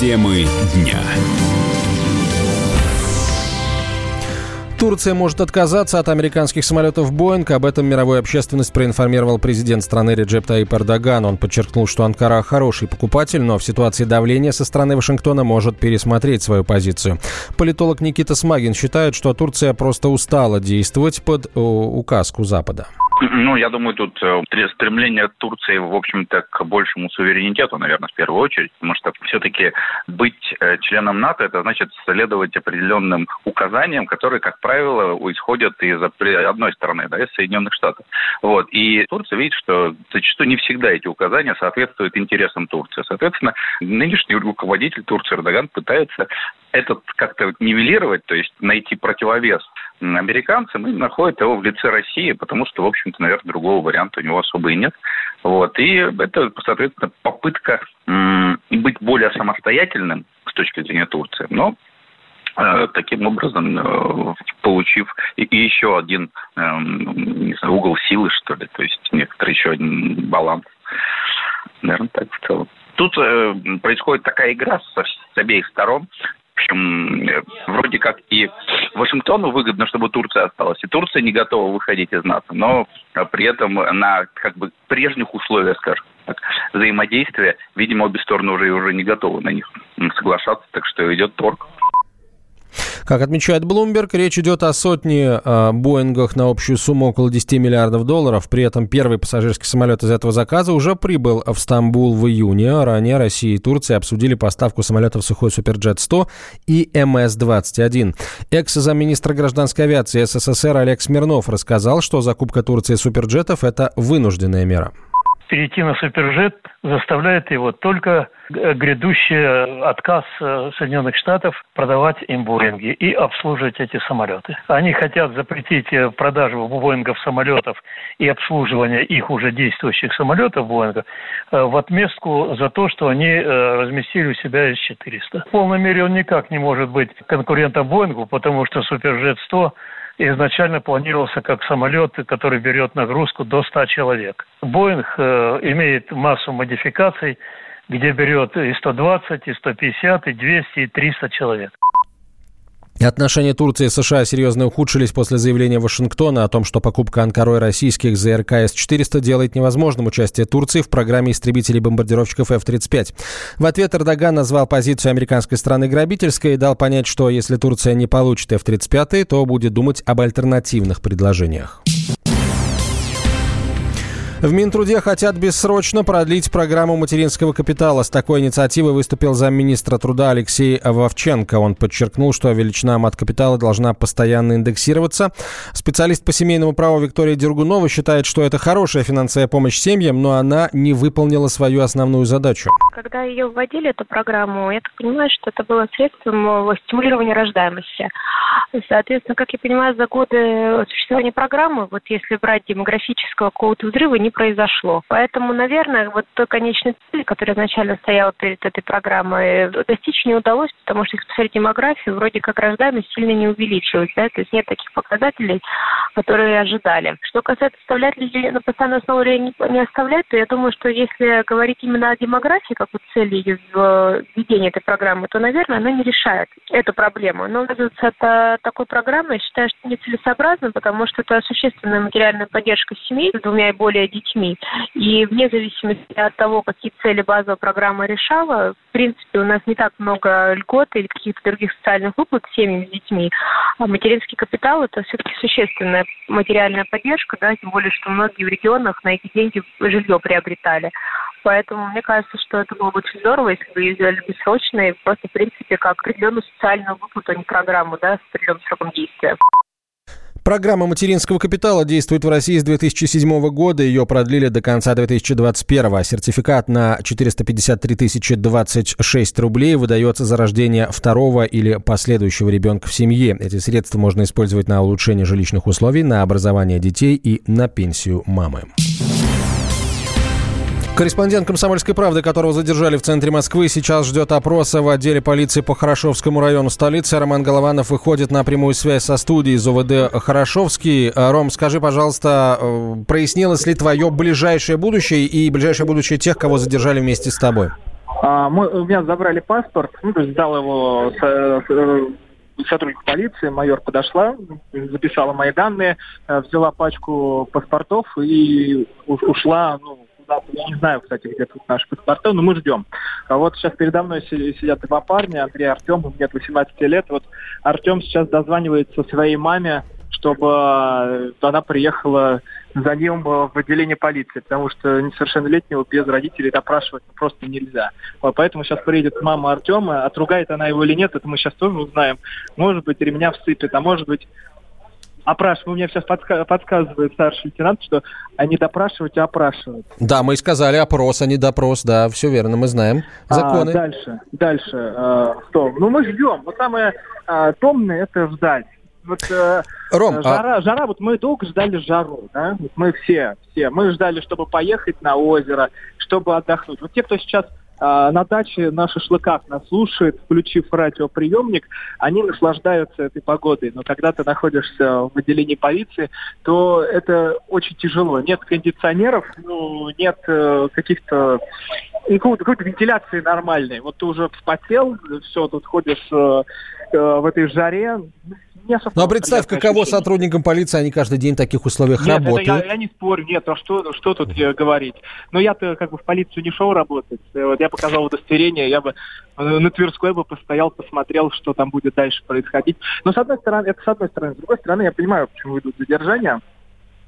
Темы дня. Турция может отказаться от американских самолетов «Боинг». Об этом мировую общественность проинформировал президент страны Реджеп Таип Эрдоган. Он подчеркнул, что Анкара хороший покупатель, но в ситуации давления со стороны Вашингтона может пересмотреть свою позицию. Политолог Никита Смагин считает, что Турция просто устала действовать под указку Запада. Ну, я думаю, тут э, стремление Турции, в общем-то, к большему суверенитету, наверное, в первую очередь, потому что все-таки быть э, членом НАТО, это значит следовать определенным указаниям, которые, как правило, исходят из одной стороны, да, из Соединенных Штатов. Вот. И Турция видит, что зачастую не всегда эти указания соответствуют интересам Турции. Соответственно, нынешний руководитель Турции Эрдоган пытается этот как-то нивелировать, то есть найти противовес американцам и находит его в лице России, потому что, в общем-то, наверное, другого варианта у него особо и нет. Вот. И это, соответственно, попытка быть более самостоятельным с точки зрения Турции. Но э, таким образом, э, получив и еще один эм, не знаю, угол силы, что ли, то есть некоторый еще один баланс. Наверное, так в целом. Тут э, происходит такая игра с, с обеих сторон общем, э, вроде как и Вашингтону выгодно, чтобы Турция осталась, и Турция не готова выходить из НАТО, но при этом на как бы прежних условиях, скажем так, взаимодействия, видимо, обе стороны уже, уже не готовы на них соглашаться, так что идет торг. Как отмечает Bloomberg, речь идет о сотне э, Боингах на общую сумму около 10 миллиардов долларов. При этом первый пассажирский самолет из этого заказа уже прибыл в Стамбул в июне. Ранее Россия и Турция обсудили поставку самолетов Сухой Суперджет-100 и МС-21. Экс-замминистра гражданской авиации СССР Олег Смирнов рассказал, что закупка Турции суперджетов – это вынужденная мера перейти на суперджет заставляет его только грядущий отказ э, Соединенных Штатов продавать им Боинги и обслуживать эти самолеты. Они хотят запретить э, продажу Боингов самолетов и обслуживание их уже действующих самолетов Боинга э, в отместку за то, что они разместили у себя С-400. В полной мере он никак не может быть конкурентом Боингу, потому что Суперджет 100 изначально планировался как самолет, который берет нагрузку до 100 человек. Боинг э, имеет массу модификаций, где берет и 120, и 150, и 200, и 300 человек. Отношения Турции и США серьезно ухудшились после заявления Вашингтона о том, что покупка Анкарой российских ЗРК С-400 делает невозможным участие Турции в программе истребителей-бомбардировщиков F-35. В ответ Эрдоган назвал позицию американской страны грабительской и дал понять, что если Турция не получит F-35, то будет думать об альтернативных предложениях. В Минтруде хотят бессрочно продлить программу материнского капитала. С такой инициативой выступил замминистра труда Алексей Вовченко. Он подчеркнул, что величина мат-капитала должна постоянно индексироваться. Специалист по семейному праву Виктория Дергунова считает, что это хорошая финансовая помощь семьям, но она не выполнила свою основную задачу. Когда ее вводили, эту программу, я так понимаю, что это было средством стимулирования рождаемости. Соответственно, как я понимаю, за годы существования программы, вот если брать демографического какого-то взрыва, не произошло. Поэтому, наверное, вот той конечной цели, которая изначально стояла перед этой программой, достичь не удалось, потому что, если посмотреть демографию, вроде как рождаемость сильно не увеличилась, да, то есть нет таких показателей, которые ожидали. Что касается оставлять ли на постоянной основе или не, не оставлять, то я думаю, что если говорить именно о демографии, как вот цели введения этой программы, то, наверное, она не решает эту проблему. Но отказываться от э, такой программы, я считаю, что нецелесообразно, потому что это существенная материальная поддержка семей с двумя и более детьми. И вне зависимости от того, какие цели базовая программа решала, в принципе, у нас не так много льгот или каких-то других социальных выплат семьям с детьми. А материнский капитал – это все-таки существенная материальная поддержка, да, тем более, что многие в регионах на эти деньги жилье приобретали. Поэтому мне кажется, что это было бы очень здорово, если бы ее сделали бессрочно и просто, в принципе, как определенную социальную выплату, а не программу, да, с определенным сроком действия. Программа материнского капитала действует в России с 2007 года. Ее продлили до конца 2021. Сертификат на 453 тысячи 26 рублей выдается за рождение второго или последующего ребенка в семье. Эти средства можно использовать на улучшение жилищных условий, на образование детей и на пенсию мамы. Корреспондент «Комсомольской правды», которого задержали в центре Москвы, сейчас ждет опроса в отделе полиции по Хорошевскому району столицы. Роман Голованов выходит на прямую связь со студией из ОВД «Хорошовский». Ром, скажи, пожалуйста, э, прояснилось ли твое ближайшее будущее и ближайшее будущее тех, кого задержали вместе с тобой? А, мой, у меня забрали паспорт, ну, то есть сдал его с, с, сотрудник полиции, майор подошла, записала мои данные, э, взяла пачку паспортов и ушла, ну, я не знаю, кстати, где тут наши паспорты, но мы ждем. А вот сейчас передо мной сидят два парня, Андрей и Артем, мне 18 лет. Вот Артем сейчас дозванивается своей маме, чтобы э, она приехала за ним в отделение полиции, потому что несовершеннолетнего без родителей допрашивать просто нельзя. Поэтому сейчас приедет мама Артема, отругает она его или нет, это мы сейчас тоже узнаем. Может быть, ремня всыпет, а может быть, опрашивать. У меня сейчас подска- подсказывает старший лейтенант, что они допрашивать, а опрашивать. Да, мы и сказали опрос, а не допрос, да, все верно, мы знаем а, законы. А, дальше, дальше, э, что? Ну, мы ждем. Вот самое э, томное – это ждать вот э, Ром, а жара, а... жара, вот мы долго ждали жару, да, вот мы все, все, мы ждали, чтобы поехать на озеро, чтобы отдохнуть. Вот те, кто сейчас на даче на шашлыках нас слушает, включив радиоприемник, они наслаждаются этой погодой. Но когда ты находишься в отделении полиции, то это очень тяжело. Нет кондиционеров, ну, нет э, каких-то какой-то, какой-то вентиляции нормальной. Вот ты уже вспотел, все, тут ходишь э, э, в этой жаре, ну, а представь, каково ощущение. сотрудникам полиции, они каждый день в таких условиях нет, работают. Это я, я не спорю, нет, а что, что тут mm. говорить? Но я-то как бы в полицию не шел работать. Вот я показал удостоверение, я бы э, на Тверской бы постоял, посмотрел, что там будет дальше происходить. Но с одной стороны, это с одной стороны. С другой стороны, я понимаю, почему идут задержания.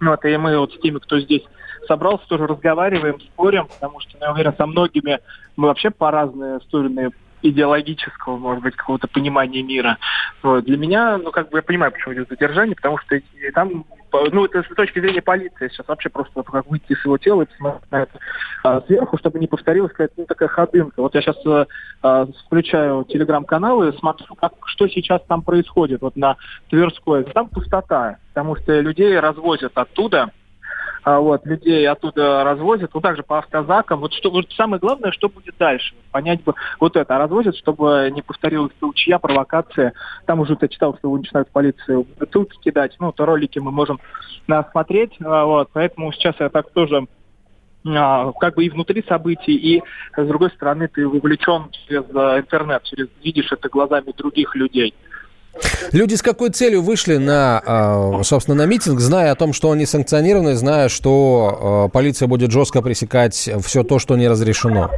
Ну, вот, и мы вот с теми, кто здесь собрался, тоже разговариваем, спорим, потому что, я уверен, со многими мы вообще по разные стороны идеологического, может быть, какого-то понимания мира. Вот. Для меня, ну, как бы я понимаю, почему идет задержание, потому что там, ну, это с точки зрения полиции сейчас вообще просто как выйти из его тела и посмотреть на это а, сверху, чтобы не повторилась какая-то ну, такая ходынка. Вот я сейчас а, а, включаю телеграм-каналы, смотрю, как, что сейчас там происходит вот на Тверской. Там пустота, потому что людей развозят оттуда, а, вот, людей оттуда развозят, ну, также по автозакам. Вот, что, вот самое главное, что будет дальше. Понять бы вот это. А развозят, чтобы не повторилась толчья, провокация. Там уже я читал, что начинают полицию ссылки кидать. Ну, то ролики мы можем а, смотреть. А, вот, поэтому сейчас я так тоже как бы и внутри событий, и с другой стороны ты вовлечен через интернет, через видишь это глазами других людей. Люди с какой целью вышли на, а, собственно, на митинг, зная о том, что они санкционированы, зная, что а, полиция будет жестко пресекать все то, что не разрешено?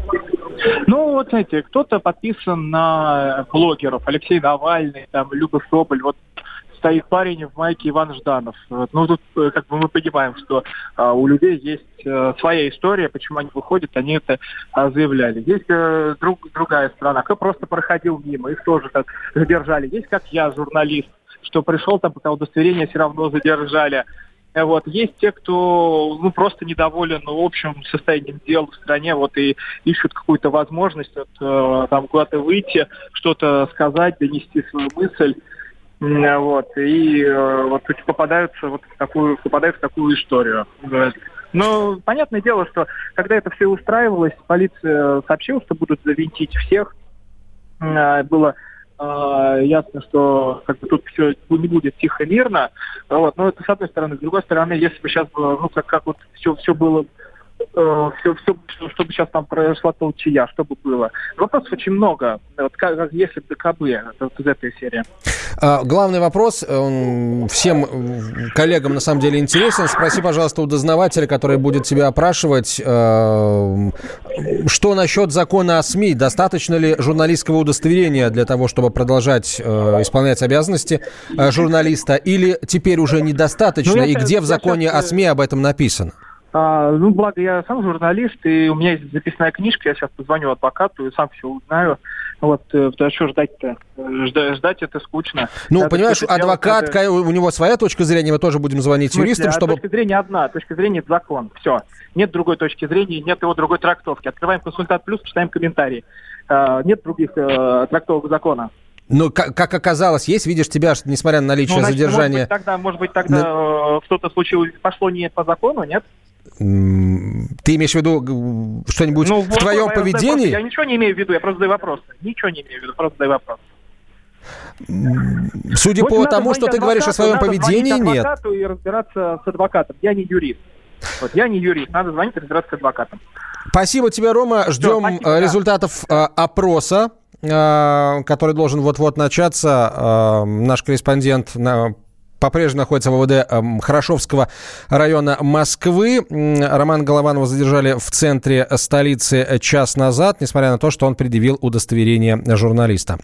Ну, вот знаете, кто-то подписан на блогеров, Алексей Навальный, там, Люба Соболь, вот стоит парень в майке Иван Жданов. Ну, тут э, как бы мы понимаем, что а, у людей есть а, своя история, почему они выходят, они это а, заявляли. Есть а, друг, другая страна, кто просто проходил мимо, их тоже так задержали. Есть, как я, журналист, что пришел там, пока удостоверение все равно задержали. Вот. Есть те, кто ну, просто недоволен общим состоянием дел в стране, вот и ищут какую-то возможность вот, э, там куда-то выйти, что-то сказать, донести свою мысль. Вот, и э, вот попадаются вот в такую, попадают в такую историю. Но понятное дело, что когда это все устраивалось, полиция сообщила, что будут завинтить всех. Э, было э, ясно, что как бы тут все не будет тихо мирно. Вот, но это с одной стороны. С другой стороны, если бы сейчас было, ну, как, как вот все, все было все, все, чтобы сейчас там произошла толчья, чтобы было. Вопросов очень много. Вот как, если бы ДКБ, это вот из этой серии. А, главный вопрос, он всем коллегам на самом деле интересен. Спроси, пожалуйста, у дознавателя, который будет тебя опрашивать, э, что насчет закона о СМИ? Достаточно ли журналистского удостоверения для того, чтобы продолжать э, исполнять обязанности э, журналиста? Или теперь уже недостаточно? Ну, И где в законе о СМИ об этом написано? А, ну, благо я сам журналист, и у меня есть записная книжка, я сейчас позвоню адвокату и сам все узнаю. Вот, э, а что ждать-то? Ждать, ждать это скучно. Ну, Надо понимаешь, адвокат, это... у него своя точка зрения, мы тоже будем звонить смысле, юристам, чтобы... точка зрения одна, точка зрения – закон, все. Нет другой точки зрения, нет его другой трактовки. Открываем консультант плюс, читаем комментарии. А, нет других э, трактовок закона. Но, как, как оказалось, есть, видишь, тебя, несмотря на наличие ну, значит, задержания... Может быть, тогда, может быть, тогда Но... Э, что-то случилось, пошло не по закону, нет? Ты имеешь в виду что-нибудь ну, в твоем я поведении? Я ничего не имею в виду, я просто задаю вопрос. Ничего не имею в виду, просто задаю вопрос. Судя вот по тому, что ты говоришь о своем поведении, нет. и разбираться с адвокатом. Я не юрист. Вот я не юрист, надо звонить разбираться к адвокатам. Спасибо тебе, Рома. Ждем спасибо, результатов да. опроса который должен вот-вот начаться. Наш корреспондент по-прежнему находится в ВВД эм, Хорошовского района Москвы. Роман Голованова задержали в центре столицы час назад, несмотря на то, что он предъявил удостоверение журналиста.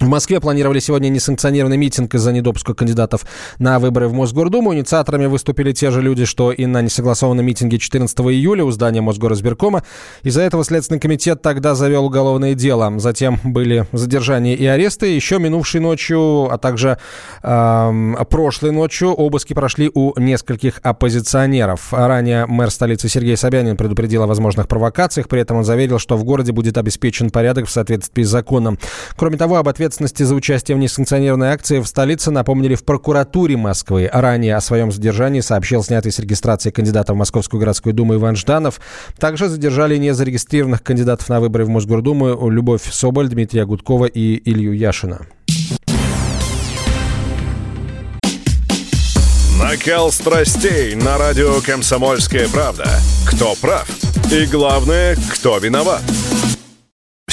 В Москве планировали сегодня несанкционированный митинг из-за недопуска кандидатов на выборы в Мосгордуму. Инициаторами выступили те же люди, что и на несогласованном митинге 14 июля у здания Мосгоризбиркома. Из-за этого Следственный комитет тогда завел уголовное дело. Затем были задержания и аресты. Еще минувшей ночью, а также э, прошлой ночью обыски прошли у нескольких оппозиционеров. Ранее мэр столицы Сергей Собянин предупредил о возможных провокациях. При этом он заверил, что в городе будет обеспечен порядок в соответствии с законом. Кроме того, об ответственности ответственности за участие в несанкционированной акции в столице напомнили в прокуратуре Москвы. Ранее о своем задержании сообщил снятый с регистрации кандидата в Московскую городскую думу Иван Жданов. Также задержали незарегистрированных кандидатов на выборы в Мосгордуму Любовь Соболь, Дмитрия Гудкова и Илью Яшина. Накал страстей на радио «Комсомольская правда». Кто прав? И главное, кто виноват?